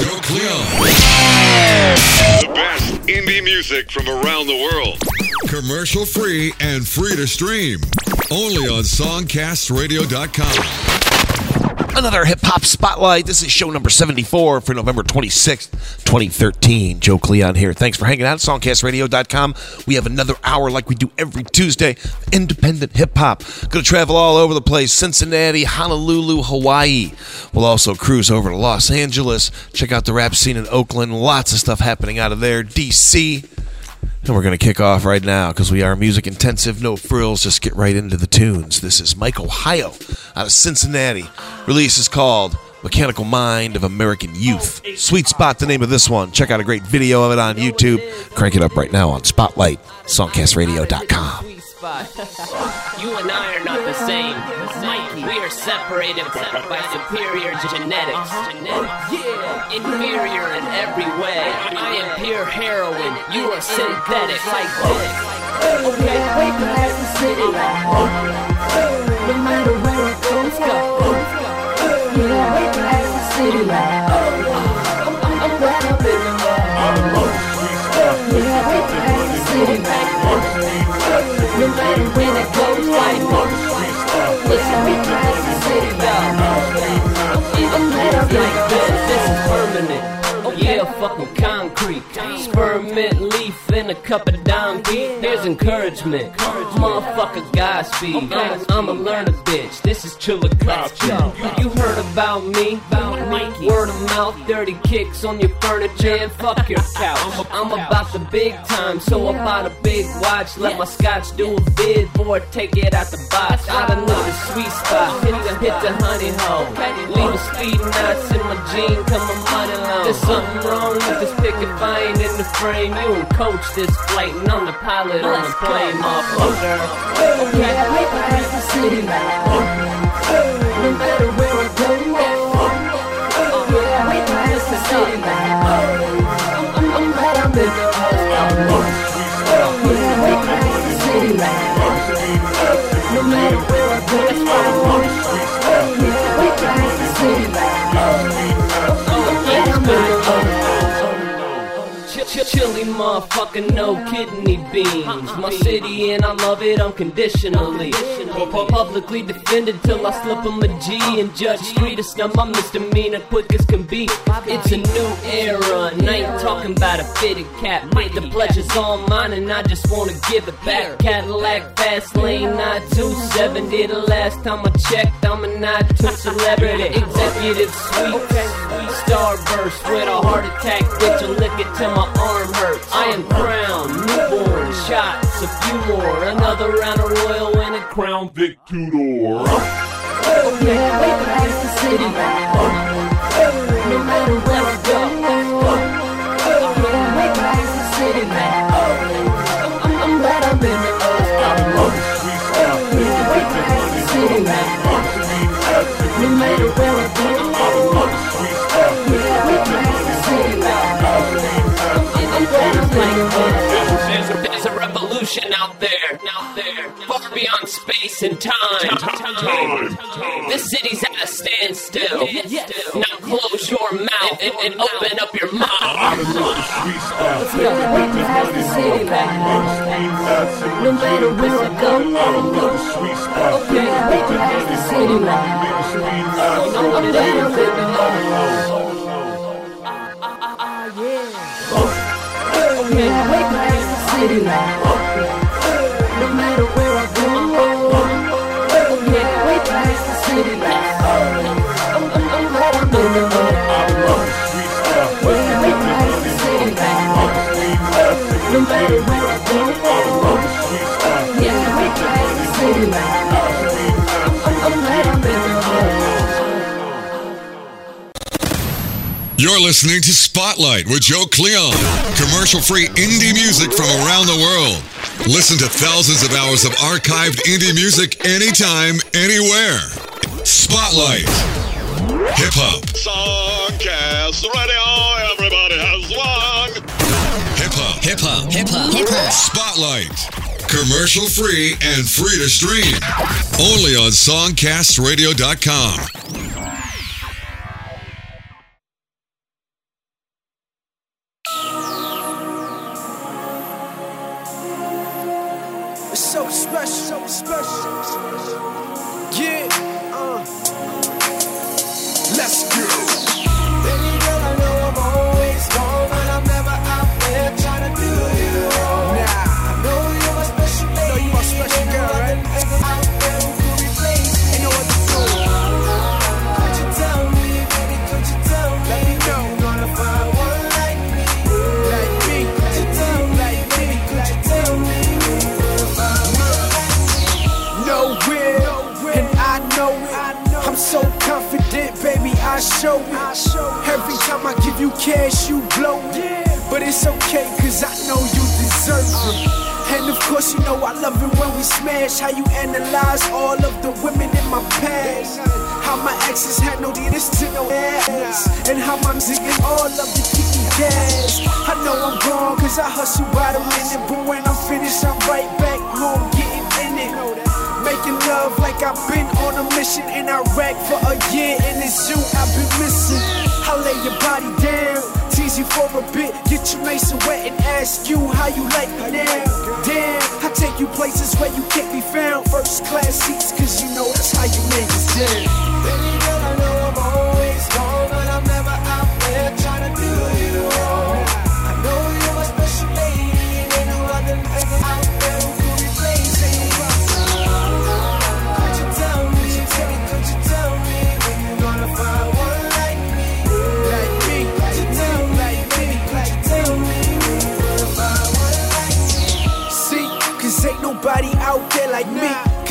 Joe Cleon. The best indie music from around the world. Commercial free and free to stream. Only on SongcastRadio.com. Another hip hop spotlight. This is show number 74 for November 26th, 2013. Joe Cleon here. Thanks for hanging out at songcastradio.com. We have another hour like we do every Tuesday. Independent hip hop. Going to travel all over the place Cincinnati, Honolulu, Hawaii. We'll also cruise over to Los Angeles, check out the rap scene in Oakland. Lots of stuff happening out of there. DC. And we're going to kick off right now because we are music intensive, no frills, just get right into the tunes. This is Mike Ohio out of Cincinnati. Release is called Mechanical Mind of American Youth. Sweet Spot, the name of this one. Check out a great video of it on YouTube. Crank it up right now on Spotlight, songcastradio.com. You and I are not the same. We are separated by superior genetics. Uh-huh. Oh, yeah, inferior in every way. I am pure heroin. You are synthetic like this. Okay, wake up as the city No matter where I go, let's go. Yeah, wake up as the city I'm, glad I'm in the Yeah, wake up as the city Listen, as the city I'm glad I'm like this. This is permanent. Yeah, fucking concrete. Spearmint leaf in a cup of dime. There's encouragement. Motherfucker, Godspeed. I'm a learner, bitch. This is Chilla Culture. You heard about me? Word of mouth, dirty kicks on your furniture and fuck your couch. I'm about the big time, so I bought a big watch. Let my scotch do a bid for it, take it out the box. I done know the sweet spot. Hit the, hit the honey hole. Leave a speed knots in my jean, come my money long. Something wrong with this pick if I ain't in the frame. You don't coach this flight, and I'm the pilot on the plane, motherfucker. Yeah, wake Chili motherfucker, no kidney beans. My city and I love it unconditionally. Publicly defended till I slip him a G and Judge Street is now my misdemeanor quick as can be. It's a new era, and I ain't talking about a fitted cap. The pleasure's all mine, and I just wanna give it back. Cadillac fast lane 927 the last time I checked. I'm a 92 celebrity, executive suite. Starburst with a heart attack, bitch. It till my arm hurts. I am crowned, newborn, shots, a few more. Another round of royal and a crown Vic two door. Yeah, wake up as the city No matter where I go Yeah, wake up as the city I'm, I'm, I'm glad I'm in the Yeah, wake up as the city No matter where I go revolution out there, out there, far beyond space and time. This city's at a standstill. Now close your mouth and, and open up your mouth. Yeah, wake up as the city No matter where I go Yeah, wake up. as the city I'm, I'm glad I'm in. the Yeah, wake up. as the city No You're listening to Spotlight with Joe Cleon. Commercial free indie music from around the world. Listen to thousands of hours of archived indie music anytime, anywhere. Spotlight. Hip hop, Songcast Radio, everybody has one. hip hop, Hip hop, hip hop, hip hop. Spotlight. Commercial free and free to stream. Only on SongcastRadio.com. show it. Every time I give you cash, you blow it. But it's okay, cause I know you deserve it. And of course, you know I love it when we smash. How you analyze all of the women in my past. How my exes had no this to no ass. And how I'm singing all of the kiki gas. I know I'm wrong, cause I hustle by the minute. But when I'm finished, I'm right back home getting in it. Making love like I've been on a mission in Iraq for a year, and it's you I've been missing. I lay your body down, tease you for a bit, get your and wet, and ask you how you like me now. Damn, I take you places where you can't be found. First class seats, cause you know that's how you make it down.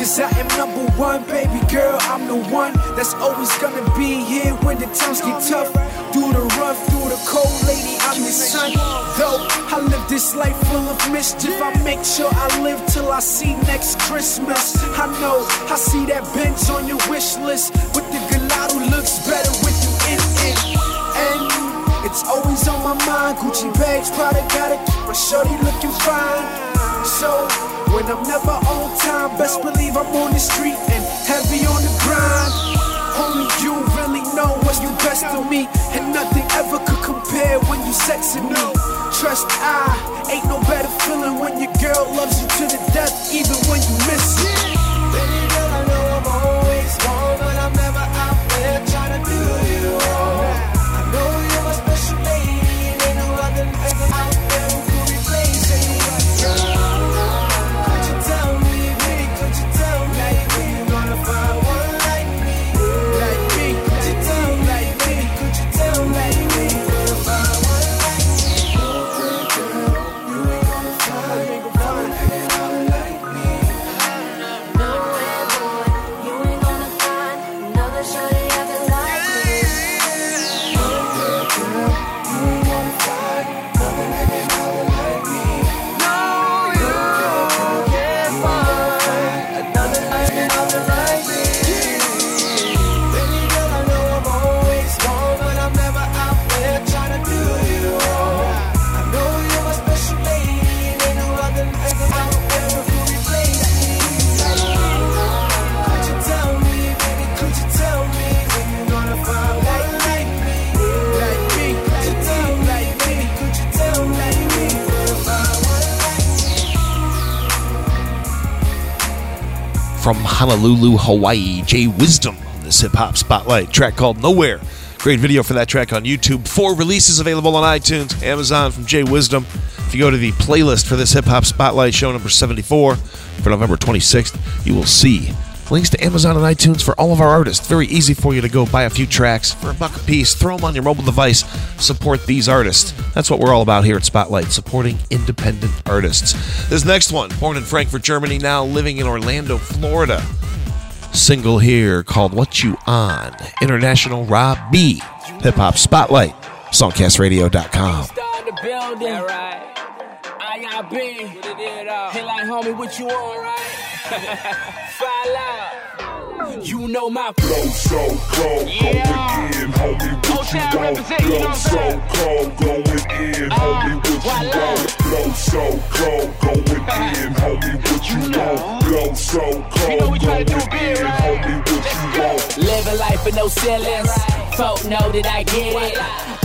I am number one, baby girl, I'm the one that's always gonna be here when the times get tough. Through the rough, through the cold, lady, I'm your son. Though I live this life full of mischief, I make sure I live till I see next Christmas. I know I see that bench on your wish list, but the gelato looks better with you in it. And it's always on my mind. Gucci bags, Prada, gotta keep my shorty looking fine. So when I'm time, best believe I'm on the street and heavy on the grind. Only you really know what's the best of me, and nothing ever could compare when you sexing me. Trust I ain't no better feeling when your girl loves you to the Honolulu, Hawaii, Jwizdom on this hip hop spotlight track called Nowhere. Great video for that track on YouTube. Four releases available on iTunes, Amazon from Jwizdom. If you go to the playlist for this hip hop spotlight show number 74 for November 26th, you will see links to Amazon and iTunes for all of our artists. Very easy for you to go buy a few tracks for a buck a piece, throw them on your mobile device, support these artists. That's what we're all about here at Spotlight, supporting independent artists. This next one, born in Frankfurt, Germany, now living in Orlando, Florida. Single here called What You On, International Rob B, Hip Hop Spotlight, songcastradio.com. Start the building. right. IIB. Hey, like, homie, what you on, right? File. You know my Flow so cold, Yeah. going in, homie, what Hotel you want? represent, you know Flow what I'm so saying? cold, going in, homie, ah, what you voila. want? Flow so cold, going in, homie, what you want? Flow so You know cold, we going tryna do big, in, right? homie, what you want? Living life with no ceilings. Folk know that I get it.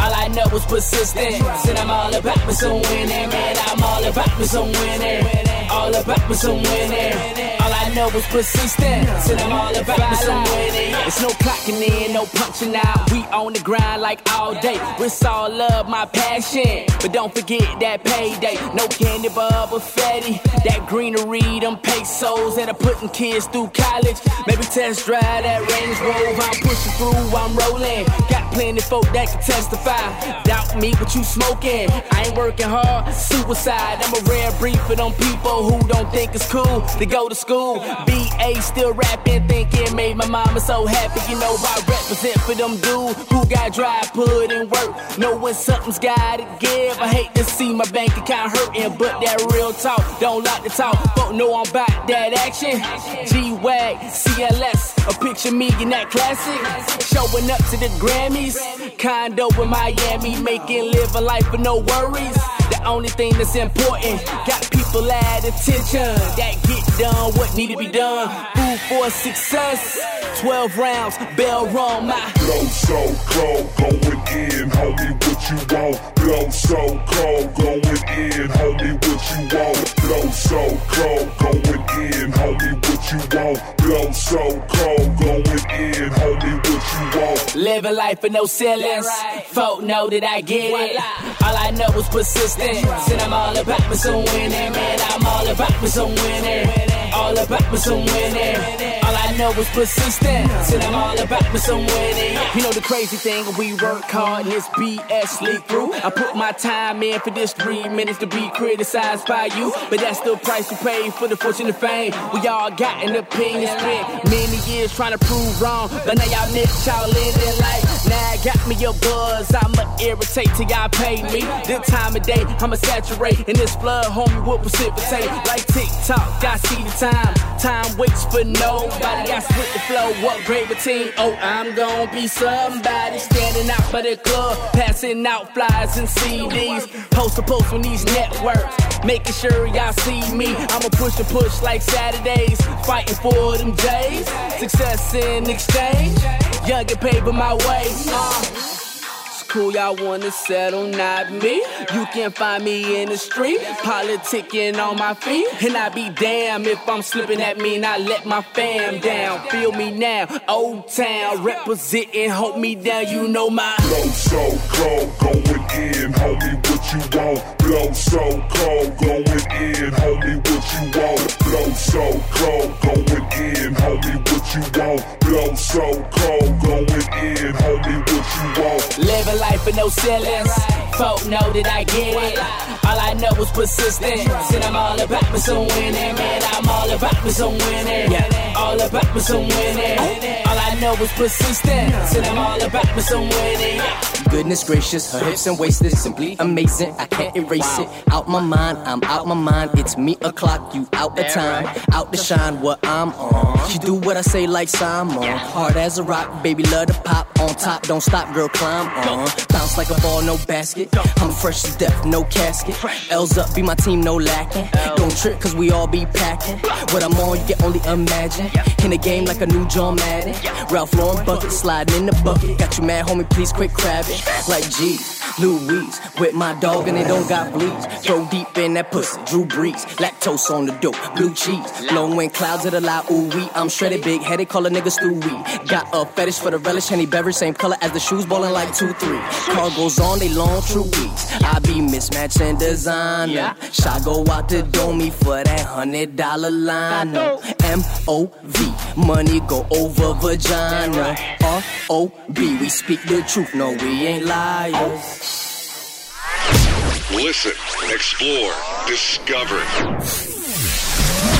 All I know is persistence. And I'm all about me some winning, man. I'm all about me some winning. All about me some winning. I know is persistence. And I'm all about winning. It's no clocking in, no punching out. We on the grind like all day. It's all love, my passion. But don't forget that payday. No candy bar, but fatty. That greenery, them pesos that are putting kids through college. Maybe test drive that Range Rover. I'm pushing through, I'm rolling. Got plenty folk that can testify. Doubt me, but you smoking. I ain't working hard, suicide. I'm a rare breed for them people who don't think it's cool. They go to school BA still rapping, thinking made my mama so happy. You know I represent for them dudes who got dry, put in work. Know when something's gotta give. I hate to see my bank account hurting, but that real talk, don't like to talk. But know I'm about that action. G Wag, CLS, a picture me in that classic. Showing up to the Grammys, condo in Miami, making live a life with no worries. The only thing that's important, got people at attention that get done what need to be done. Food for success, 12 rounds, bell rung my. Blow so cold, going in, homie, what you want? Blow so cold, going in, homie, what you want? Blow so cold, going in, homie, what you want? Blow so cold, going in, homie, what you want? Living life with no ceilings. Folk know that I get it. All I know is persistence. And I'm all about me some winning, man. I'm all about me some winning. All about me some winning. All I know is persistence. And I'm all about me some winning. You know the crazy thing, we work hard and this BS leak through. I put my time in for this three minutes to be criticized by you. But that's the price we pay for the fortune and fame. We all got an opinion, spent many years trying to prove wrong. But now y'all niche, y'all living life. Now got me a buzz. I'ma irritate till y'all pay me. This time of day, I'ma saturate. And this flood, homie, will precipitate. Like TikTok, I see the time. Time waits for nobody. I split the flow, upgrade my team. Oh, I'm gonna be somebody standing out by the club, passing out flyers and CDs. Post to post on these networks, making sure y'all see me. I'ma push and push like Saturdays, fighting for them J's. Success in exchange, young get paid by my way. Uh. Cool, y'all wanna settle, not me. You can find me in the street, politicking on my feet. And I be damn if I'm slipping at me and I let my fam down. Feel me now, Old Town, representing, hold me down, you know my. Blow so cold, going in, homie, what you want? Blow so cold, going in, homie, what you want? Blow so cold, going in, homie, what you want? Blow so cold, going in, homie, what you want? Living life with no ceilings. Folk know that I get it. All I know is persistence. And I'm all about me some winning, man. I'm all about me some winning. All about me some winning. All I know is persistence. And I'm all about me some winning. Goodness gracious, her hips and waist is simply amazing. I can't erase it. Out my mind, I'm out my mind. It's me o'clock, you out the time. Out to shine what I'm on. She do what I say like Simon. Hard as a rock, baby, love to pop. On top, don't stop, girl, climb on. Bounce like a ball, no basket. I'm fresh as death, no casket. L's up, be my team, no lacking. Don't trip, cause we all be packing. What I'm on, you can only imagine. In the game like a new John Madden. Ralph Lauren bucket, sliding in the bucket. Got you mad, homie, please quit crabbing. Like G, Louise, with my dog and they don't got bleeds. Throw deep in that pussy, Drew Brees. Lactose on the dope, blue cheese. Blowing clouds that allow ooh wee. I'm shredded, big headed, call a nigga Stewie. Got a fetish for the relish, Henny beverage, same color as the shoes, ballin' like 2 3. Car goes on, they long, true weeks. I be mismatching designer. Shot go out to Domi for that hundred dollar line. M O V, money go over vagina. R O B, we speak the truth, no, we ain't liars. Listen, explore, discover.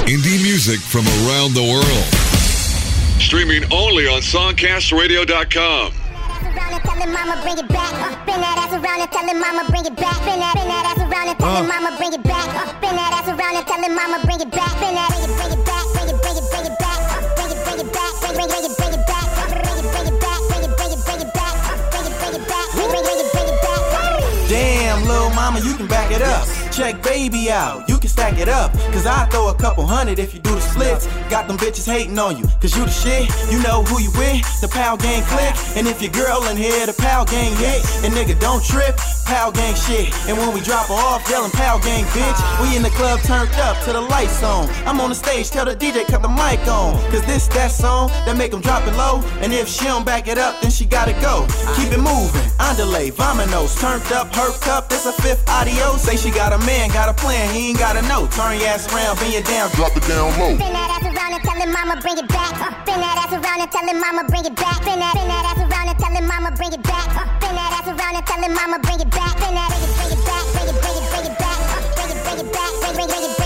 Indie music from around the world. Streaming only on SongcastRadio.com. around Little mama, you can back it up. Check baby out, you can stack it up. Cause I throw a couple hundred if you do the splits. Got them bitches hating on you, cause you the shit. You know who you with, the POW Gang click. And if your girl in here, the POW Gang hit. And nigga, don't trip, POW Gang shit. And when we drop her off, yelling POW Gang bitch. We in the club turned up to the lights on. I'm on the stage, tell the DJ cut the mic on. Cause this that song that make them drop it low. And if she don't back it up, then she gotta go. Keep it moving, underlay, vominos, turned up, herped up, this a fifth audio. Say she got a man, got a plan, he ain't gotta know. Turn your ass around, bend you down, drop it down low. Spin that ass around and tell him mama bring it back. Uh, Spin that ass around and tell him mama bring it back. Spin that, spin that ass around and tell him mama bring it back. Uh, Spin that ass around and tell him mama bring it back. Spin that, bring it, bring it back, bring it, bring it, bring it back. Uh, Bring it, bring it back, bring, bring, bring it, bring it back.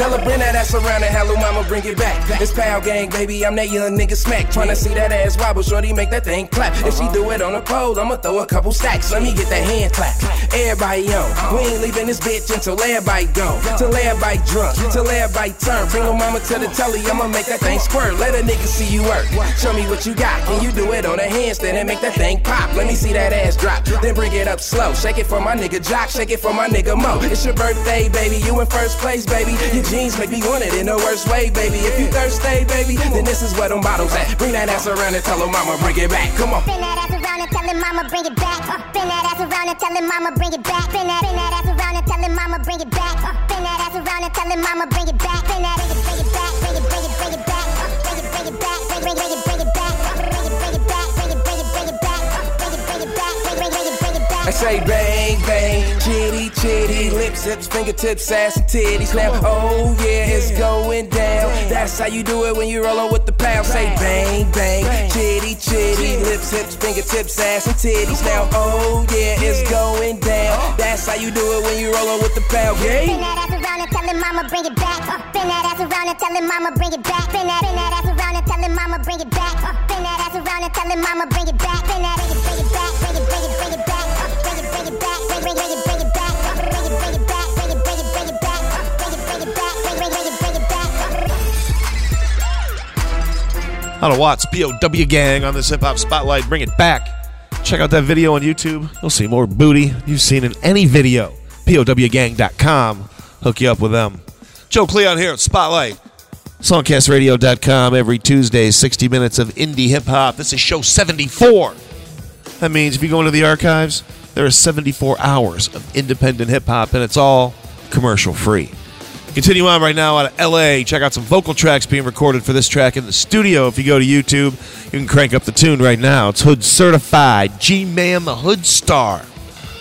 Tell her bring that ass around and hello mama bring it back. It's Pow Gang, baby, I'm that young nigga smack. Tryna see that ass wobble, shorty make that thing clap. If she do it on a pole, I'ma throw a couple stacks. Let me get that hand clap. Everybody on. We ain't leaving this bitch until everybody gone. Till everybody drunk. Till everybody turn. Bring her mama to the telly, I'ma make that thing squirt. Let a nigga see you work. Show me what you got. Can you do it on a handstand and make that thing pop? Let me see that ass drop. Then bring it up slow. Shake it for my nigga Jock. Shake it for my nigga Mo. It's your birthday, baby. You in first place, baby. Your jeans make me want it in the worst way, baby. If you thirsty, baby, then this is where them bottles at. Bring that ass around and tell her mama bring it back. Come on. Spin that ass around and tell him mama bring it back. Uh, spin that ass around and tell him mama bring it back. Spin that, spin that ass around and tell him mama bring it back. Uh, spin that ass around and tell him mama bring it back. Spin that, bring it, bring it back, bring it, bring it, bring it back. Uh, bring it, bring it back, bring, bring, bring it, bring it back. Uh, bring it, bring it back, bring it, bring it, bring it back. Uh, bring it, bring it back, bring, bring, bring it, bring it back. I say bang, bang, chitty, chitty, lips, hips, fingertips, ass, and titties. Now, oh yeah, it's going down. That's how you do it when you rollin' with the pound. Say bang, bang, chitty, chitty, lips, hips, fingertips, ass, and titties. Now, oh yeah, it's going down. That's how you do it when you rollin' with the pound. Spin that ass around and tell him mama bring it back. Uh, spin that ass around and tell him mama bring it back. Spin that, spin that ass around and tell him mama bring it back. Uh, spin that ass around and tell him mama bring it back. Spin that, bring it, bring it back, bring it, bring it, bring it back. Of Watts, POW Gang on this hip hop spotlight. Bring it back. Check out that video on YouTube. You'll see more booty you've seen in any video. POWgang.com. Hook you up with them. Joe Cleon here at Spotlight. Songcastradio.com every Tuesday, 60 minutes of indie hip hop. This is show 74. That means if you go into the archives, there are 74 hours of independent hip hop, and it's all commercial free. Continue on right now out of LA. Check out some vocal tracks being recorded for this track in the studio. If you go to YouTube, you can crank up the tune right now. It's Hood Certified, G Man the Hood Star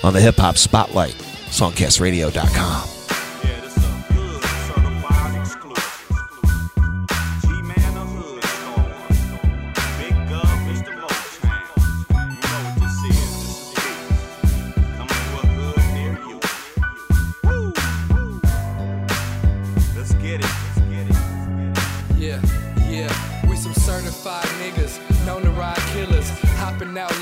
on the Hip Hop Spotlight, songcastradio.com.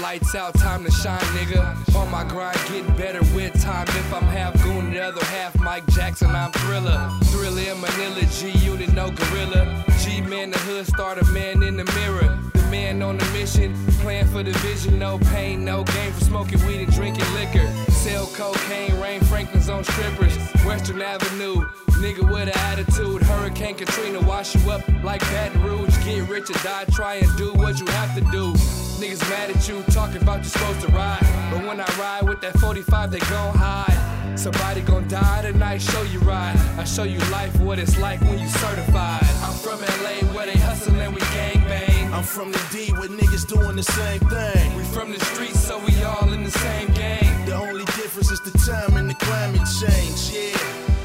lights out, time to shine, nigga. On my grind, getting better with time. If I'm half goon, the other half Mike Jackson, I'm thriller. Thriller in Manila, G Unit, no gorilla. G man, the hood starter, man in the mirror. The man on the mission, plan for the vision, no pain, no gain for smoking weed and drinking liquor. Sell cocaine, rain Franklin's on strippers. Western Avenue, nigga with an attitude. Hurricane Katrina wash you up like Baton Rouge. Get rich or die, try and do what you have to do. Niggas mad at you, talking about you supposed to ride. But when I ride with that 45, they gon' hide. Somebody gon' die tonight, show you ride. I show you life, what it's like when you certified. I'm from LA where they hustle and we gang bang. I'm from the D where niggas doing the same thing. We from the streets, so we all in the same game. The only difference is the time and the climate change, yeah.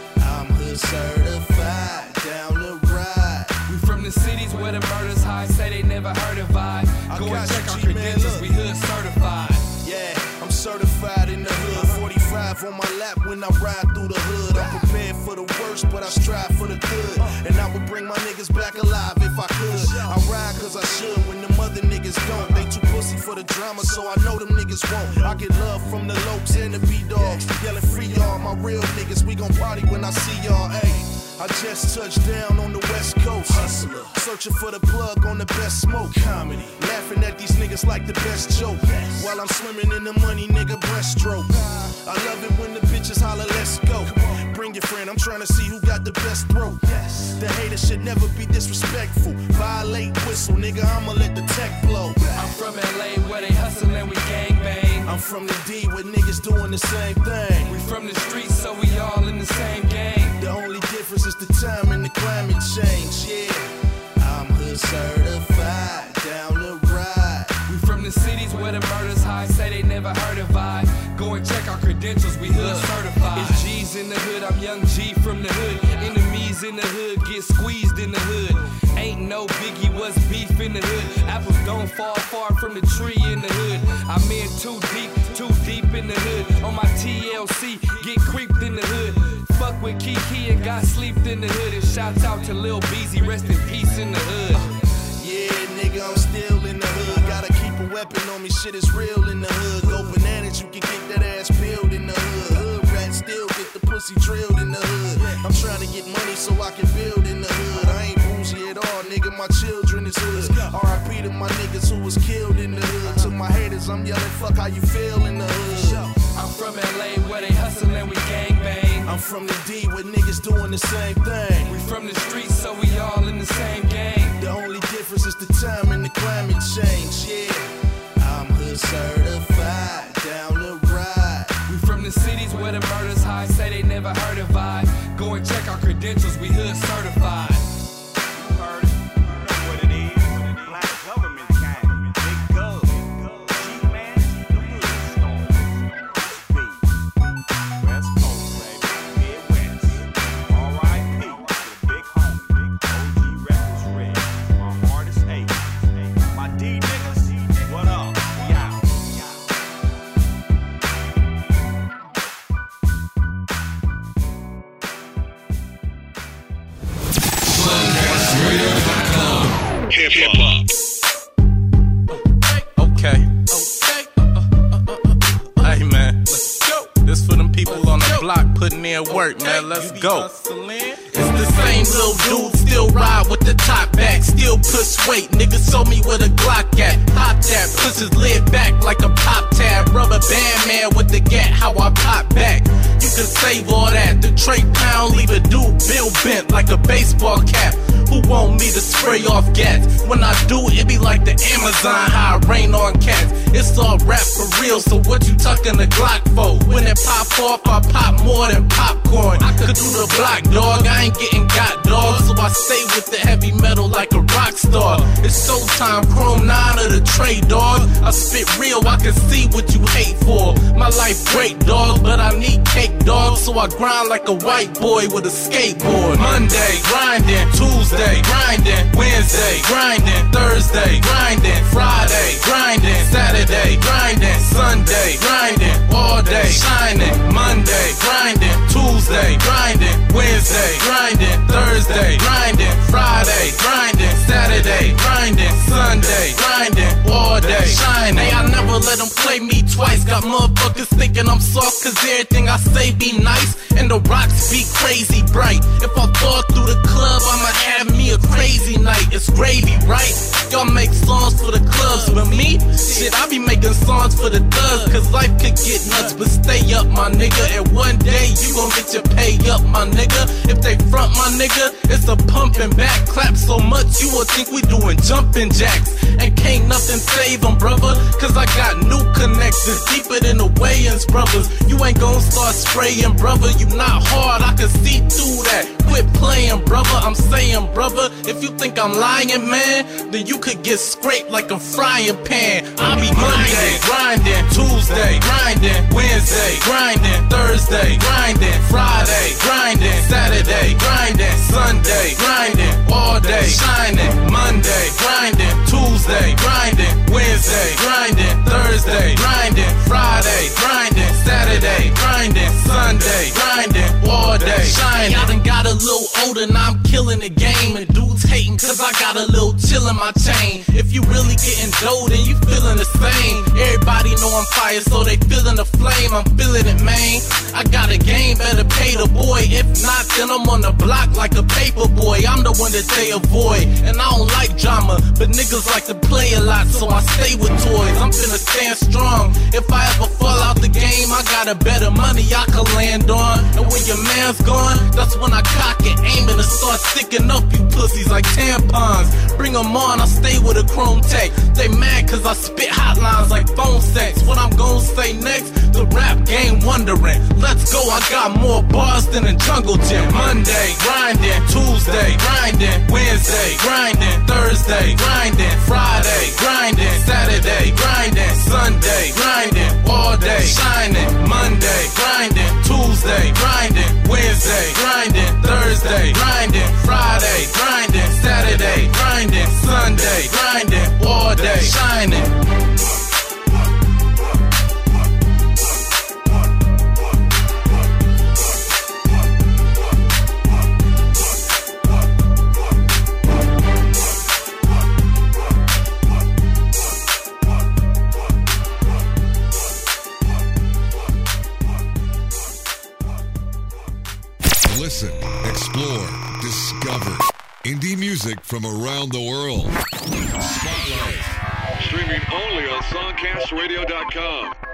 Certified, down the ride. We from the cities where the murders high, say they never heard of I. I Go and check our credentials, we hood certified. Yeah, I'm certified in the hood. 45 on my lap when I ride through the hood. I'm prepared for the worst, but I strive for the good. And I would bring my niggas back alive if I could. I ride cause I should when the mother niggas don't. They too pussy for the drama, so I know them niggas won't. I get love from the lokes and the B-dogs. Yelling free y'all, my real niggas. We gon' party when I see y'all, ayy. I just touched down on the west coast. Hustler. Searching for the plug on the best smoke. Comedy. Laughing at these niggas like the best joke. While I'm swimming in the money, nigga, breaststroke. I love it when the bitches holler, let's go. Bring your friend, I'm trying to see who got the best throat. The haters should never be disrespectful. Violate whistle, nigga, I'ma let the tech blow. I'm from LA where they hustle and we gang bang. I'm from the D where niggas doing the same thing. We from the streets, so we all in the same gang. The only difference is the time and the climate change, yeah. I'm hood certified, down the ride. We from the cities where the murders high, say they never heard of credentials, we hood certified. It's G's in the hood, I'm young G from the hood. Enemies in the hood, get squeezed in the hood. Ain't no biggie, what's beef in the hood? Apples don't fall far from the tree in the hood. I'm in too deep, too deep in the hood. On my TLC, get creeped in the hood. fuck with Kiki and got sleeped in the hood. And shouts out to Lil Beezy, rest in peace in the hood. Yeah, nigga, I'm still in the hood. Gotta keep a weapon on me, shit is real in the hood. Go bananas, you can get that ass peeled pussy drilled in the hood. I'm trying to get money so I can build in the hood. I ain't bougie at all, nigga, my children is hood. RIP to my niggas who was killed in the hood. To my haters, I'm yelling, fuck how you feel in the hood. I'm from LA where they hustle and we gang bang. I'm from the D where niggas doing the same thing. We from the streets, so we all in the same gang. The only difference is the time and the climate change, yeah. I'm hood certified, down the ride. We from the cities where the murders high, say they never heard of block putting in work, man. Let's go. It's the same little dude, still ride with the top back, still push weight. Niggas show me where the Glock at. Pop that, push his lid back like a pop tab. Rubber band man with the gat, how I pop back. Can save all that. The Trey Pound leave a dude bill bent like a baseball cap. Who want me to spray off gas? When I do, it be like the Amazon, how I rain on cats. It's all rap for real, so what you tucking the Glock for? When it pop off, I pop more than popcorn. I could do the block, dog. I ain't getting got, dog. So I stay with the heavy metal like a rock star. It's showtime, Chrome 9 of the tray, dog. I spit real, I can see what you hate for. My life great, dog, but I need cake, dog. So I grind like a white boy with a skateboard. Monday, grinding. Tuesday, grinding. Wednesday, grinding. Thursday, grinding. Friday, grinding. Saturday, grinding. Sunday, grinding. All day, shining. Monday, grinding. Tuesday, grinding. Wednesday, grinding. Thursday, grinding. Friday, grinding. Saturday, grinding. Sunday, grinding. All day, shining. Hey, I never let them play me twice. Got motherfuckers thinking I'm soft cause everything I say be nice. And the rocks be crazy bright. If I fall through the club, I'ma have me a crazy night. It's gravy, right? Y'all make songs for the clubs, but me, shit, I be making songs for the thugs. Cause life could get nuts, but stay up, my nigga. And one day you gon' get your pay up, my nigga. If they front, my nigga, it's a pump and back clap so much you will think we doing jumping jacks. And can't nothing save them, brother. Cause I got new connections deeper than the Wayans brothers. You ain't gon' start spraying, brother. You not hard, I can see through that. Quit playing, brother. I'm saying, brother, if you think I'm lying, man, then you could get scraped like a frying pan. I be Monday, grinding, shining, Monday, grinding, Tuesday, grinding, Wednesday, grinding, Thursday, grinding, Friday, grinding, Saturday, grinding, Sunday, grinding, all day, shining. Done got a little older, I'm killing the game, and dudes hating cause I got a little chill in my chain. If you really getting dough, then you feeling the same. Everybody know I'm fire, so they feeling the flame. I'm feeling it, man. I got a game, better pay the boy. If not, then I'm on the block like a paper boy. I'm the one that they avoid, and I don't like drama, but niggas like to play a lot, so I stay with toys. I'm finna stand strong. If I ever fall out the game, I got a better money I can land on. And when your man's gone, that's when I cock it, aim it, and start sticking up you pussies like tampons. Bring 'em on, I stay with a chrome tech. They mad cause I spit hotlines like phone sex. What I'm gonna say next, the rap game wondering. Let's go, I got more bars than a jungle gym. Monday, grinding. Tuesday, grinding. Wednesday, grinding. Thursday, grinding. Friday, grinding. Saturday, grinding. Sunday, grinding. All day, shining. Monday, grinding. Tuesday, grinding. Wednesday, grinding. Thursday, grinding. Friday, grinding. Saturday, grinding. Sunday, grinding. All day, shining. Explore, discover indie music from around the world. Spotlight. Streaming only on SongcastRadio.com.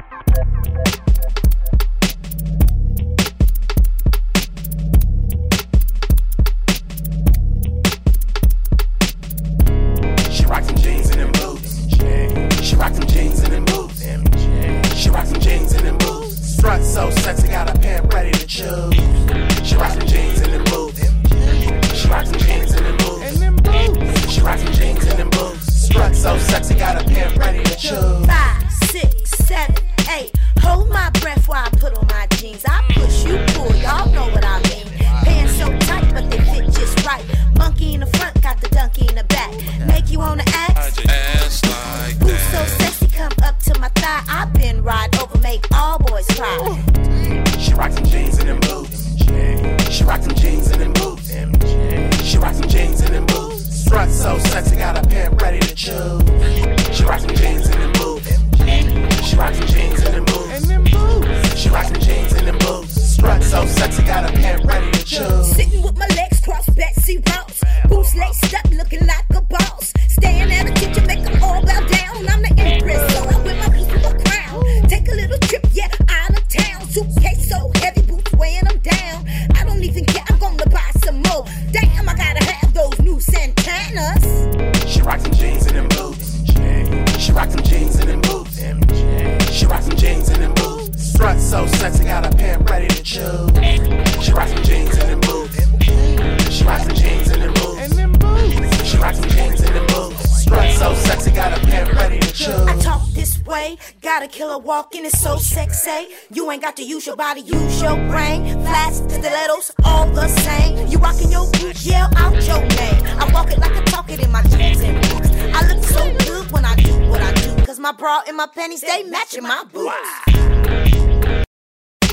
way, got a killer walking, it's so sexy. You ain't got to use your body, use your brain. Flats, stilettos, all the same. You rocking your boots, yell out your name. I walk it like I talk it in my jeans and boots. I look so good when I do what I do, cause my bra and my panties, they matching my boots.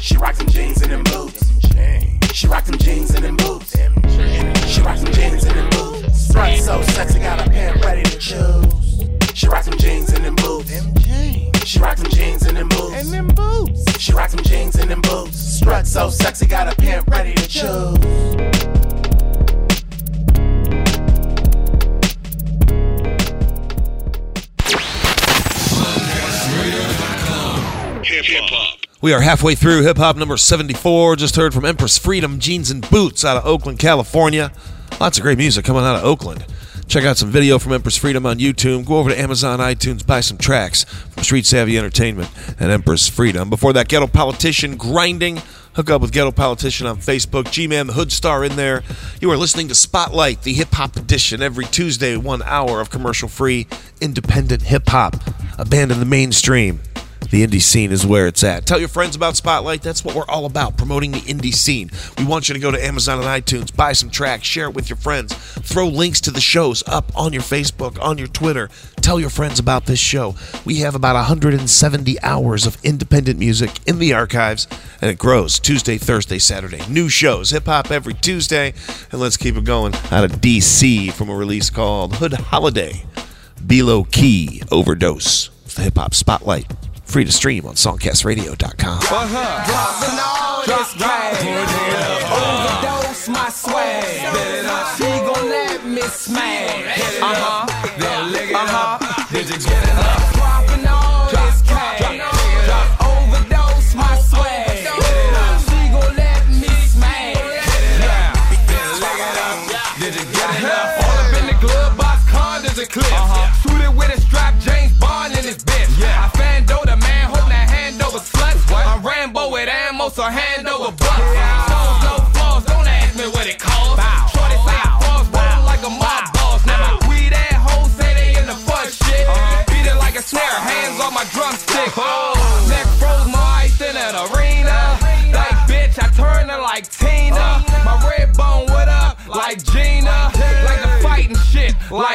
She rocks some jeans and them boots. She rocks some jeans and them boots. She rocks some jeans and them boots. Strut so sexy, got a pimp ready to choose. She rocks some jeans and them boots. She rocks some jeans and them boots. And them boots. She rocks some jeans and them boots. Strut so sexy, got a pimp ready to choose. Hip hop. We are halfway through hip hop number 74. Just heard from Empress Freedom, Jeans and Boots out of Oakland, California. Lots of great music coming out of Oakland. Check out some video from Empress Freedom on YouTube. Go over to Amazon, iTunes, buy some tracks from Street Savvy Entertainment and Empress Freedom. Before that, Ghetto Politician Grinding. Hook up with Ghetto Politician on Facebook. G Man, the Hood Star in there. You are listening to Spotlight, the hip hop edition, every Tuesday, one hour of commercial free, independent hip hop. Abandon the mainstream. The indie scene is where it's at. Tell your friends about Spotlight. That's what we're all about, promoting the indie scene. We want you to go to Amazon and iTunes, buy some tracks, share it with your friends, throw links to the shows up on your Facebook, on your Twitter. Tell your friends about this show. We have about 170 hours of independent music in the archives, and it grows Tuesday, Thursday, Saturday. New shows, hip hop every Tuesday, and let's keep it going out of DC from a release called Hood Holiday. B Low Key Overdose. The hip hop spotlight. Free to stream on songcastradio.com. Dropping all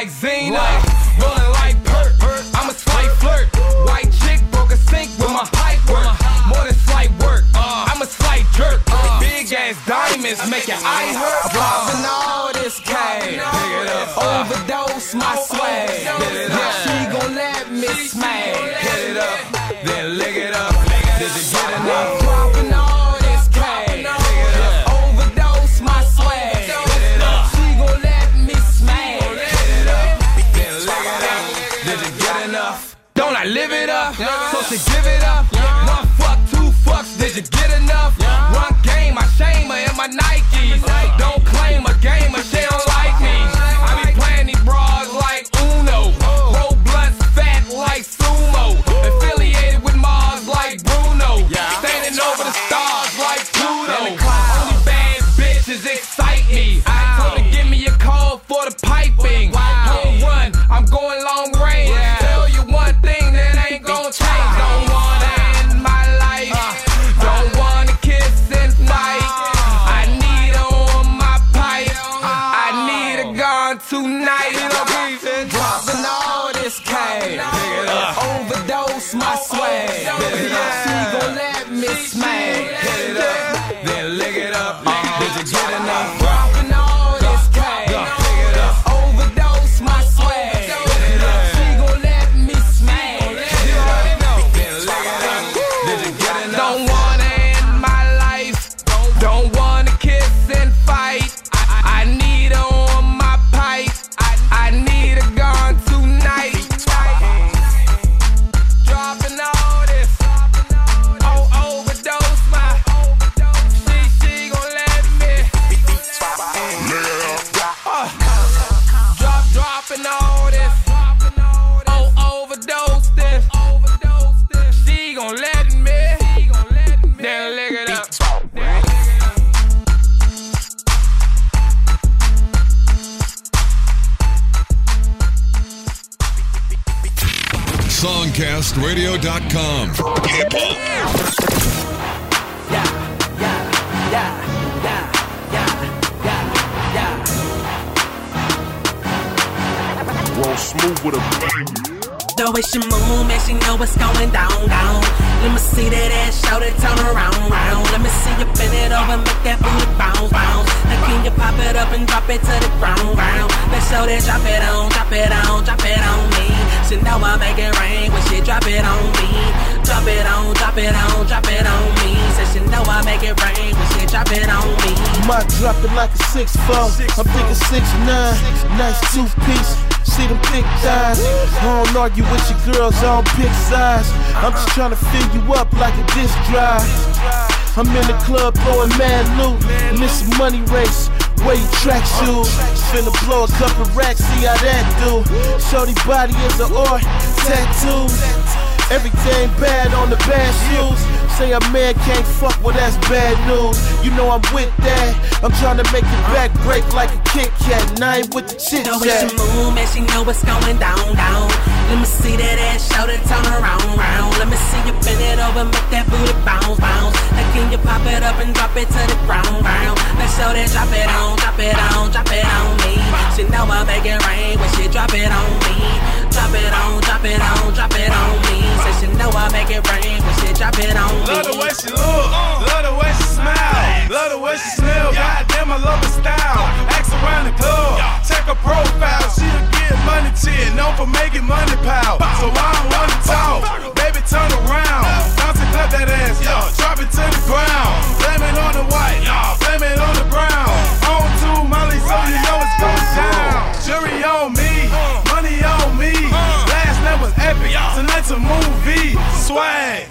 like Xena. Rolling like Pert. I'm a slight flirt. White chick broke a sink with my pipe work. More than slight work. I'm a slight jerk. Big ass diamonds make your eye hurt. Dropping all this cash. Overdose my swag. Yeah, she gon' let me smash. Hit it up, then lick it up. Did you get enough? She give it up. One fuck, two fucks, did you get enough? Drop it on, drop it on me. Said she know I make it rain when she drop it on me. My drop it like a six four. I'm thinking six nine. Nice toothpiece. See them thick thighs. I don't argue with your girls, I don't pick size. I'm just trying to fill you up like a disc drive. I'm in the club blowing mad loot. Miss a money race. Way you track shoes. Finna blow a couple racks, see how that do. Shorty body is an art. Tattoos. Everything bad on the bad shoes. Say a man can't fuck, well that's bad news. You know I'm with that. I'm trying to make your back break like a Kit Kat. And I ain't with the chit The way she chat. move, man, she know what's going down, down. Let me see that ass, shout it, turn around, round. Let me see you bend it over, make that booty bounce, bounce. Now can you pop it up and drop it to the ground, ground? Let's show that drop it on, drop it on, drop it on me. She know I make it rain when she drop it on me. Drop it on, drop it on, drop it on me. Say she know I make it rain when she drop it on me. Love the way she look, love the way she smile, love the way she smell. Goddamn, I love her style. Ask around the club, check her profile. She'll get money chin, known for making money pal. So I don't wanna talk, baby, turn around. Bounce and clap that ass, yo, drop it to the ground. Blame it on the white, blame it on the brown. On to Molly, so you know it's going down. Jury on me. Night was epic, tonight's a movie. Swag.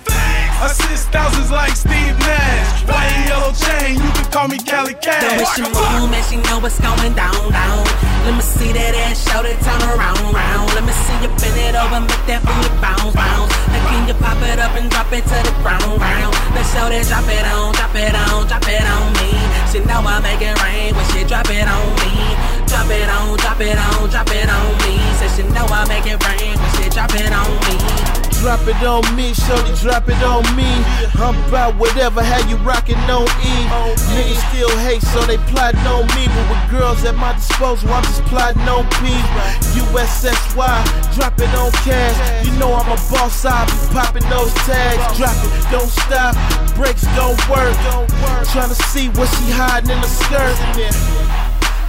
Assist thousands like Steve Nash. White and yellow chain, you can call me Kali The way Kash. she move, man, she know what's going down, down. Let me see that ass, shout it, turn around, round. Let me see you bend it over, make that booty bounce, bounce. Now can you pop it up and drop it to the ground, ground? Let's show that drop it on, drop it on, drop it on me. She know I make it rain when she drop it on me. Drop it on, drop it on, drop it on me. Say she know I make it rain Drop it on me, shorty, drop it on me. I'm about whatever, how you rockin' on E. Niggas still hate, so they plotting on me. But with girls at my disposal, I'm just plotting on P. USSY, drop it on cash. You know I'm a boss, I be popping those tags. Drop it, don't stop, brakes don't work. Tryna see what she hiding in the skirt.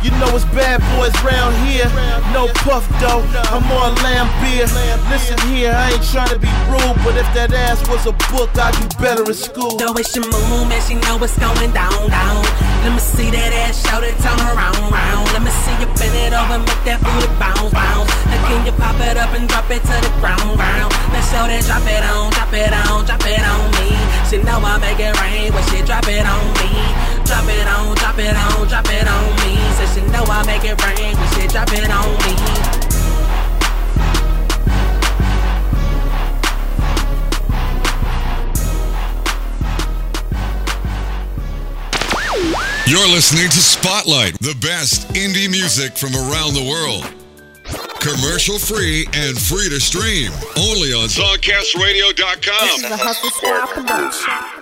You know it's bad boys round here. No puff though, I'm on lamb beer. Listen here, I ain't trying to be rude, but if that ass was a book, I'd be better in school. Know it's your moon, man, she know what's going down, down. Let me see that ass, shout it, turn around, round. Let me see you bend it over, make that booty bounce, bounce. Now can you pop it up and drop it to the ground, round? Now show that drop it on, drop it on, drop it on me. She know I make it rain when she drop it on me. Drop it on, drop it on, drop it on me. Says she know I make it rain, but she drop it on me. You're listening to Spotlight, the best indie music from around the world. Commercial free and free to stream. Only on SongcastRadio.com. This is the Hustle Production.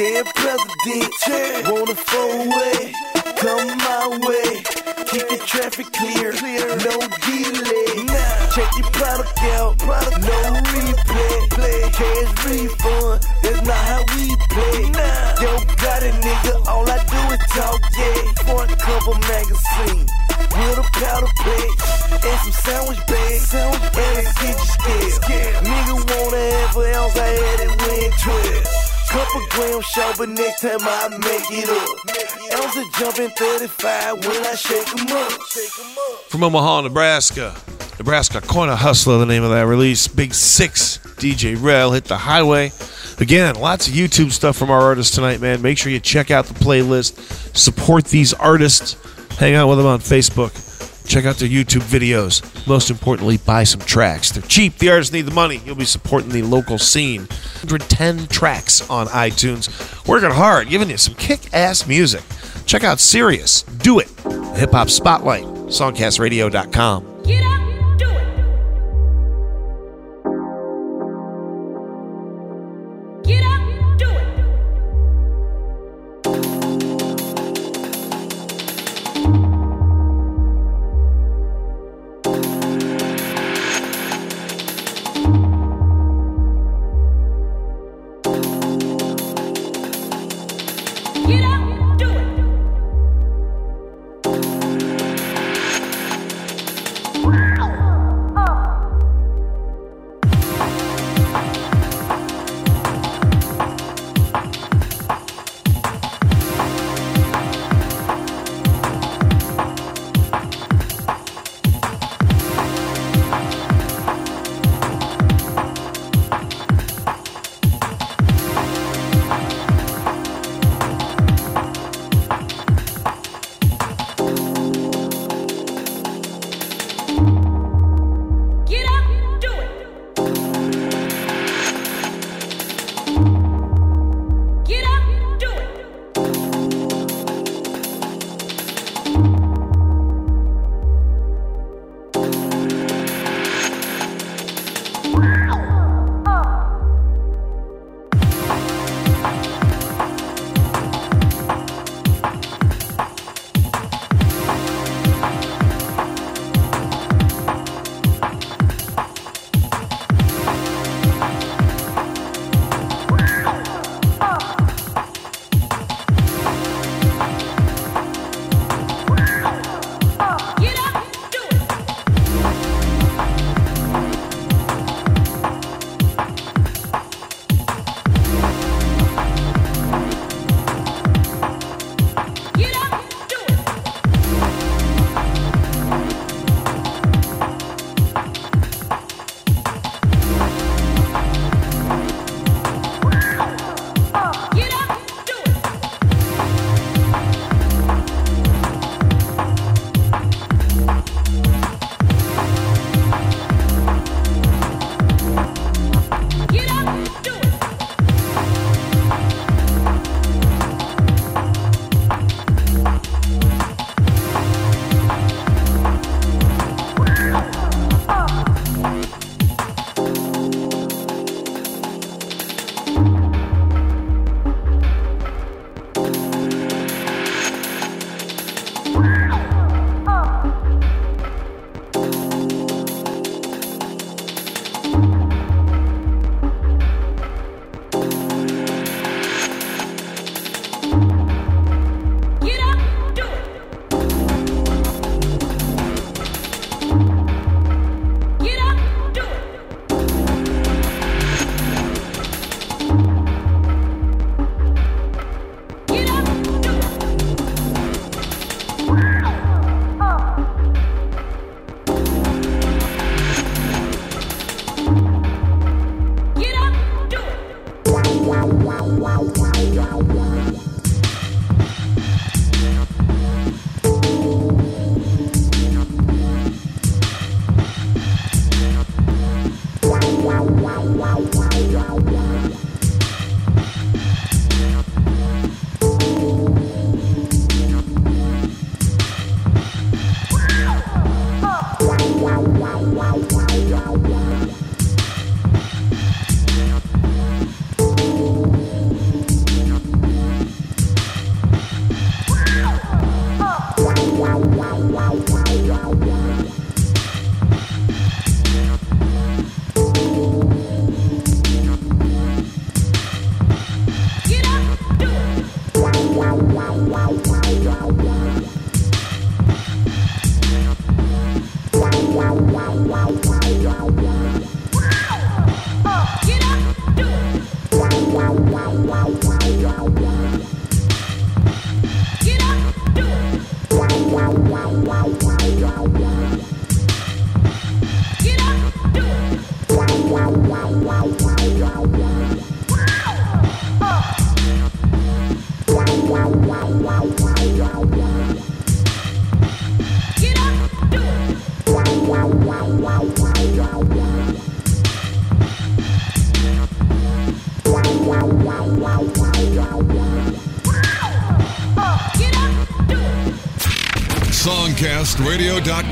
dead president. up, but next time I make it up. Are jumping 35 when I shake them up. From Omaha, Nebraska. Nebraska Corner Hustler, the name of that release. Big Six, DJ Rell hit the highway. Again, lots of YouTube stuff from our artists tonight, man. Make sure you check out the playlist, support these artists, hang out with them on Facebook, check out their YouTube videos most importantly, buy some tracks. They're cheap, the artists need the money. You'll be supporting the local scene. 110 tracks on iTunes. Working hard, giving you some kick ass music. Check out Sirius, Do It, Hip Hop Spotlight, songcastradio.com.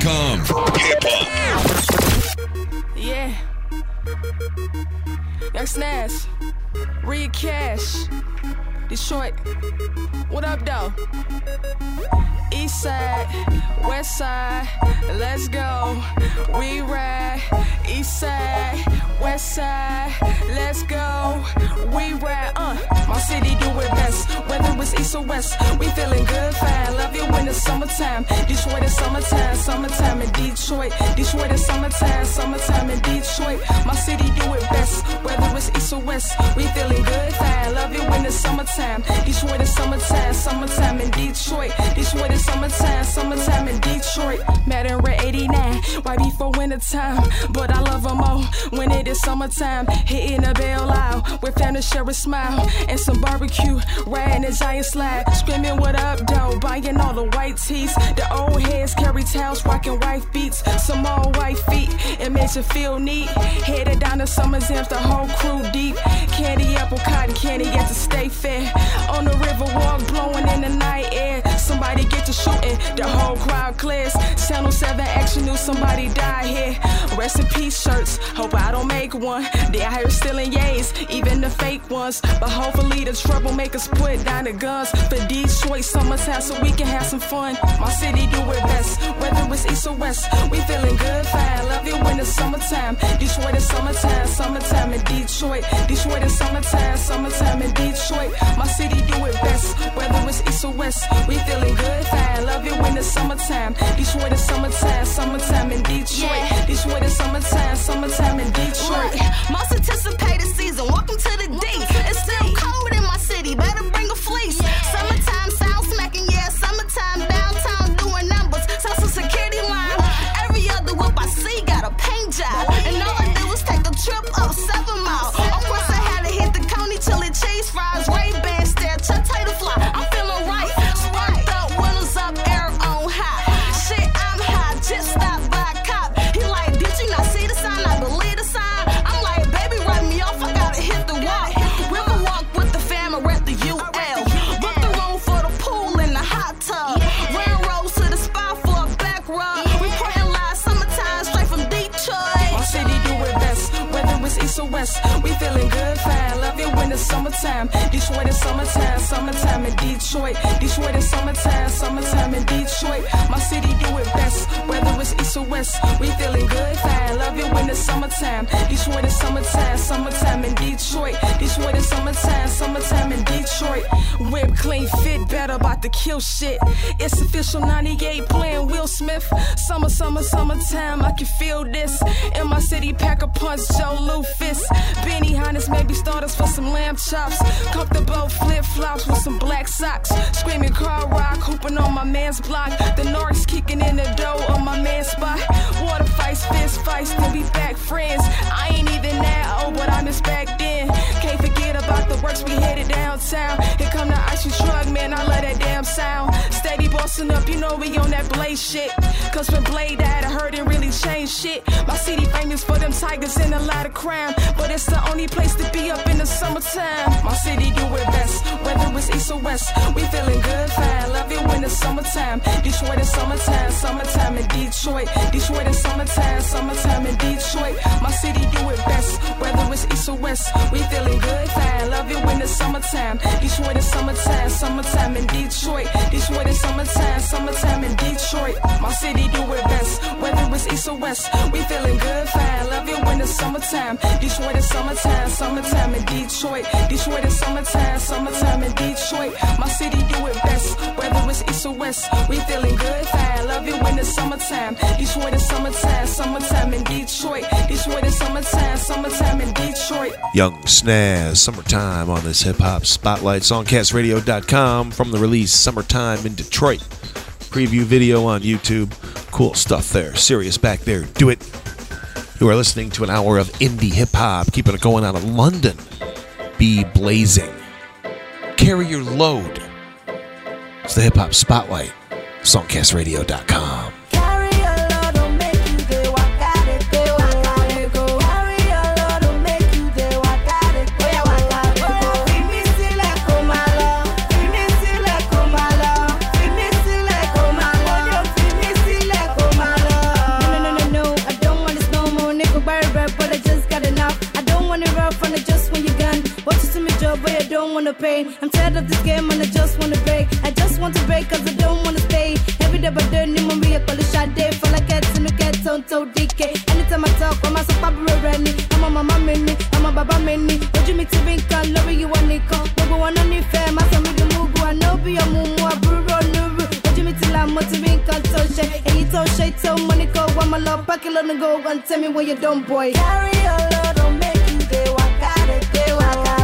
hop. Detroit. Detroit summertime, summertime in Detroit. My city do it best. Whether it's east or west, we feeling good. Love you when it's summertime. Detroit is summertime, summertime in Detroit. Detroit is summertime, summertime in Detroit. In red 89, right before wintertime. But I love them all when it is summertime. Hitting the bell loud with family share a smile and some barbecue. Riding a giant slide, screaming what up, though. Buying all the white tees. The old heads carry towels, rocking white beats. Some old white feet, it makes you feel neat. Headed down to Summer's Ends, the whole crew deep. Candy, apple, cotton candy, to stay fair. On the river walk, blowing in the night. Somebody get to shooting, the whole crowd clears. Channel 7 action news, somebody died here. Rest in peace shirts, hope I don't make one. They out here stealing yays, even the fake ones. But hopefully the troublemakers put down the guns. For Detroit summertime so we can have some fun. My city do it best, whether it's east or west. We feeling good, fine. Love you when it's summertime. Detroit is summertime, summertime in Detroit. Detroit is summertime, summertime in Detroit. My city do it best, whether it's east or west. We feeling good, fine. Love you when it's summertime. Detroit is summertime, summertime in Detroit. Detroit is summertime, summertime in Detroit. Look, most anticipated season. Welcome to the D. It's still cold in my city. Better bring a fleece. Summertime sound smacking, yeah. Summertime downtown doing numbers. Social security line. Every other whip I see got a paint job. And all I do is take a trip up seven It summertime. Detroit is summertime, summertime in Detroit. Detroit is summertime, summertime in Detroit. My city do it best, whether it's east or west. We feeling good, fine. Love it when it's summertime. Detroit is summertime, summertime in Detroit. Detroit is summertime, summertime in Detroit. Whip clean, fit better, about to kill shit. It's official 98 playing Will Smith. Summer, summer, summertime, I can feel this. In my city, pack a punch, Joe Lufus. Benny Hannes, maybe starters for some lamb chops. Comfortable flip flops with some black socks. Screaming car rock, hooping on my man's block. The Norris kicking in the dough on my man's spot. Water fights, fist fights, then we back friends. I ain't even that old, but I miss back then. Can't forget about the works we headed downtown. Here come the ice cream truck, man, I love that damn sound. Steady bossing up, you know we on that Blade shit. Cause when Blade died, I heard it really changed shit. My city famous for them tigers and a lot of crime. But it's the only place to be up in the summertime. My city do it best, whether it's east or west. We feeling good, fine. Love it when it's summertime. Detroit is summertime, summertime in Detroit. Detroit is summertime, summertime in Detroit. My city do it best, whether it's east or west. We feeling good, fine. Love it when it's summertime. Detroit is summertime, summertime in Detroit. Detroit is summertime, summertime in Detroit. My city do it best, whether it's east or west. We feeling good, fine. Love it when it's summertime. Detroit is summertime, summertime in Detroit. Detroit is summertime, summertime in Detroit. My city do it best, whether it's east or west. We feeling good, fine. Love it when it's summertime. Detroit is summertime, summertime in Detroit. Detroit is summertime, summertime in Detroit. Yung Snazz, Summertime on this hip hop spotlight. Songcastradio.com from the release Summertime in Detroit. Preview video on YouTube. Cool stuff there. Sirius back there. Do it. You are listening to an hour of indie hip hop, keeping it going out of London. Bee blazing. Carry your load. It's the hip hop spotlight. Songcastradio.com. wanna pay. I'm tired of this game and I just wanna break. I just want to break cause I don't wanna stay. Every day, but then you want me a call shot day. For like in the get on to DK. Anytime I talk, I'm a super ready. I'm a mama mini, I'm a baba mini. What you mean to be can love you one nickel. Number one on the fair, my son with the move. I know be a mumu, a buru, nuru. What you mean to la motivate can touch it. And you touch shit, so money go. My love, pack it on the go. And tell me where you done, boy. Carry a load, don't make you dey waka dey go, waka dey go.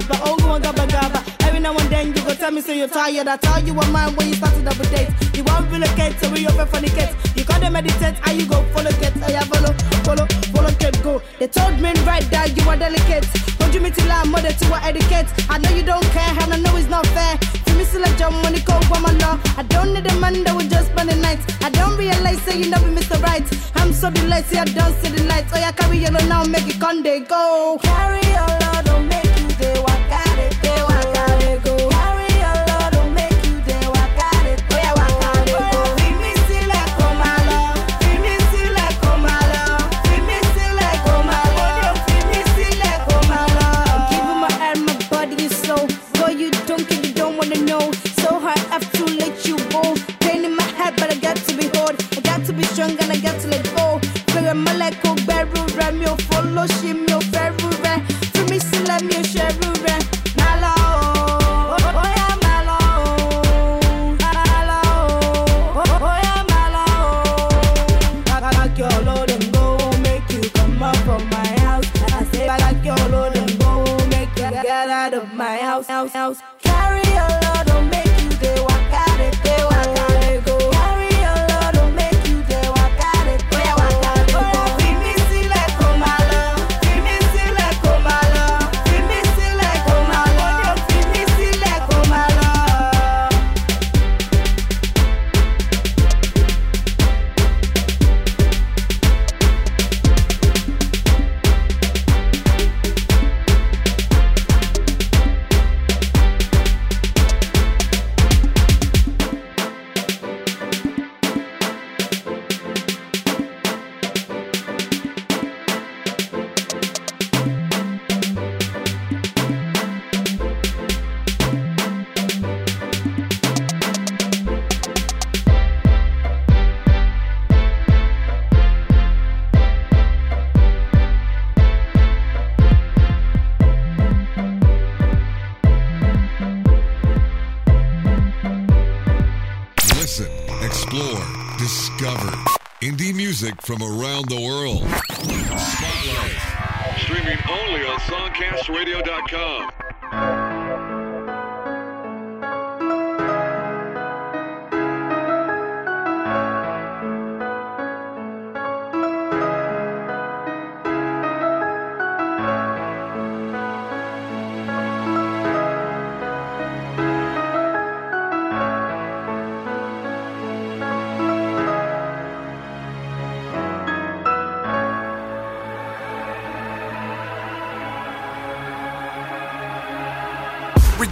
Be read oh, go on, gabba gabba. Every now and then you go tell me, say you're tired. I tell you oh, what mine when you start to double date. You want relocate, so we open for the kids. You gotta meditate, how you go follow get. Oh, yeah, follow, follow, follow get go. They told me right that you are delicate. Don't you meet till I'm mother to our etiquette. I know you don't care, and I know it's not fair. For me, still a jump when it go for my law. I don't need a man that will just spend the night. I don't realize, say you never miss the right. I'm so see I don't see the lights. Oh, yeah, carry yellow now, make it conde go. Carry a load, don't make music from around the world. Spotlight. Streaming only on SongcastRadio.com.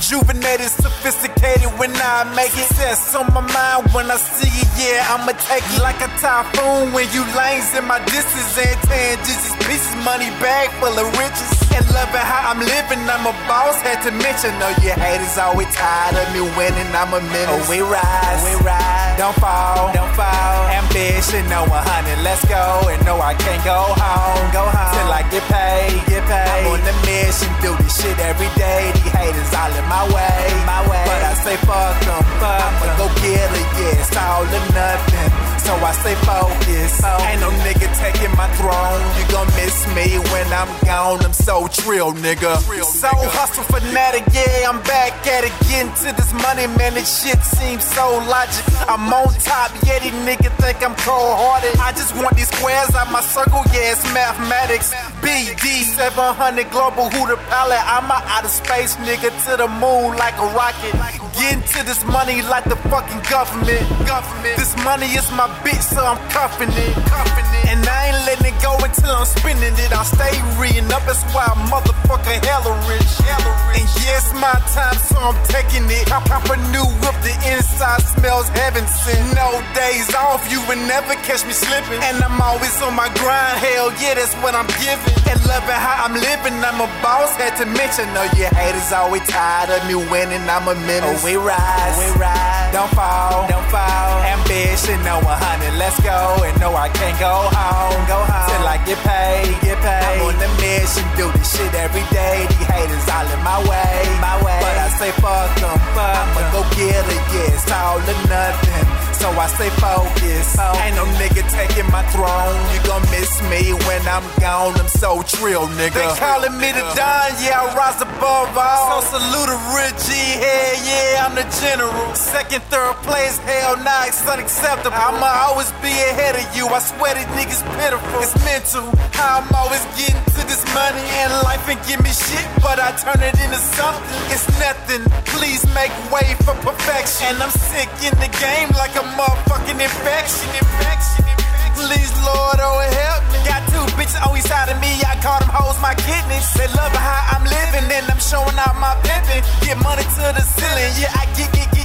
Rejuvenated, sophisticated when I make it. Sense on my mind when I see it, yeah, I'ma take it like a typhoon when you lanes in my distance and digits pieces, money bag full of riches. And loving how I'm living, I'm a boss, had to mention. Know your haters always tired of me winning, I'm a menace. Oh, we rise, we rise, don't fall, don't fall. Ambition no 100, let's go. And no, I can't go home, go home. Till I get paid, get paid. I'm on the mission, do this shit every day. These haters all in my way, my way. But I say fuck them, fuck I'ma go get it, yeah, it's all or nothing. So I stay focused. Ain't no nigga taking my throne. You gon' miss me when I'm gone. I'm so trill, nigga. So hustle fanatic, yeah, I'm back at it. Getting to this money, man. This shit seems so logic. I'm on top, yeah, these niggas think I'm cold hearted. I just want these squares out my circle, yeah, it's mathematics. BD 700 global, who the pilot? I'm a outer space nigga to the moon like a rocket. Getting to this money like the fucking government. Government. This money is my bitch, so I'm cuffing it. Cuffing it. And I ain't letting it go until I'm spending it. I'll stay reading up, that's why I'm motherfucking hella rich. Hella rich. And yes, my time, so I'm taking it. Cop, cop a new whip, the inside smells heaven sent. No days off, you will never catch me slipping. And I'm always on my grind, hell yeah, that's what I'm giving. And loving how I'm living, I'm a boss, had to mention. No, your haters always tired of me winning, I'm a menace. Oh, we rise, we rise, don't fall, don't fall. Ambition, no 100, let's go. And no, I can't go home, go home. Till I get paid, get paid. I'm on the mission, do this shit every day. These haters all in my way, my way. But I say fuck them, fuck I'ma go get it, yeah, it's all or nothing. So I stay focused. Ain't no nigga taking my throne. You gon' miss me when I'm gone. I'm so trill, nigga. They calling me the Don, yeah, I rise above all. So salute a real G head, yeah, I'm the general. Second, third place, hell nah, it's unacceptable. I'ma always be ahead of you. I swear these niggas pitiful. It's mental. How I'm always getting to this money and life and give me shit, but I turn it into something. It's nothing. Please make way for perfection. And I'm sick in the game like a motherfucking infection. Infection. Infection. Please, Lord, oh help me. Got two bitches on each side of me. I call them hoes my kidneys. They love how I'm living, and I'm showing out my pimping. Get money to the ceiling. Yeah, I get, get, get,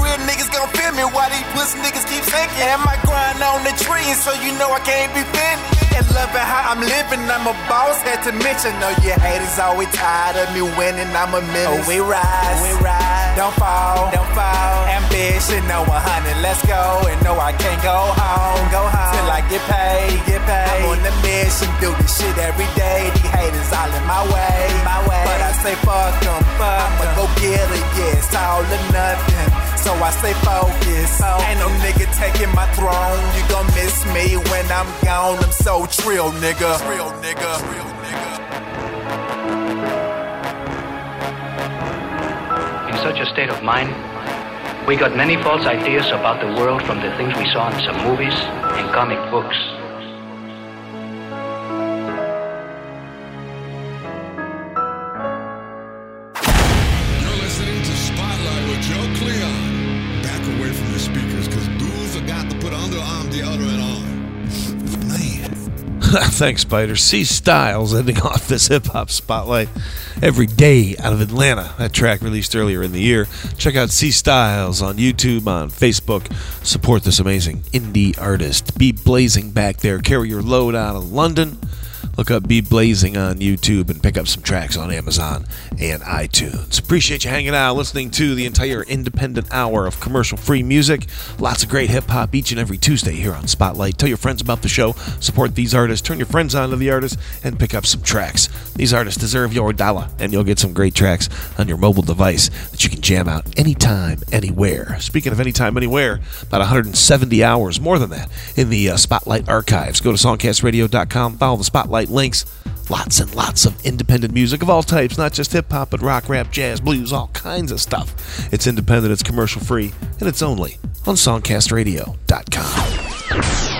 real niggas gon' feel me while these pussy niggas keep sinking. And my grind on the tree, so you know I can't be finished. And loving how I'm living, I'm a boss, had to mention. No, your haters always tired of me winning, I'm a menace. Oh, we rise, we rise, don't fall, don't fall. Ambition, no 100, let's go. And no, I can't go home, go home. Till I get paid, get paid. I'm on the mission, do this shit every day. These haters all in my way, my way. But I say fuck them, fuck I'ma go get it, yeah, it's all or nothing. So I stay focused. Ain't no nigga taking my throne. You gon' miss me when I'm gone. I'm so trill, nigga. Trill, nigga. Trill, nigga. In such a state of mind, we got many false ideas about the world from the things we saw in some movies and comic books. Thanks, Spider. C Styles ending off this hip hop spotlight every day out of Atlanta. That track released earlier in the year. Check out C Styles on YouTube, on Facebook. Support this amazing indie artist. Bee blazing back there. Carry your load out of London. Look up Bee Blazing on YouTube and pick up some tracks on Amazon and iTunes. Appreciate you hanging out, listening to the entire independent hour of commercial free music. Lots of great hip hop each and every Tuesday here on Spotlight. Tell your friends about the show, support these artists, turn your friends on to the artists, and pick up some tracks. These artists deserve your dollar, and you'll get some great tracks on your mobile device that you can jam out anytime, anywhere. Speaking of anytime, anywhere, about 170 hours, more than that, in the uh, Spotlight archives. Go to songcastradio.com, follow the Spotlight links. Lots and lots of independent music of all types, not just hip hop, but rock, rap, jazz, blues, all kinds of stuff. It's independent, it's commercial free, and it's only on songcastradio.com.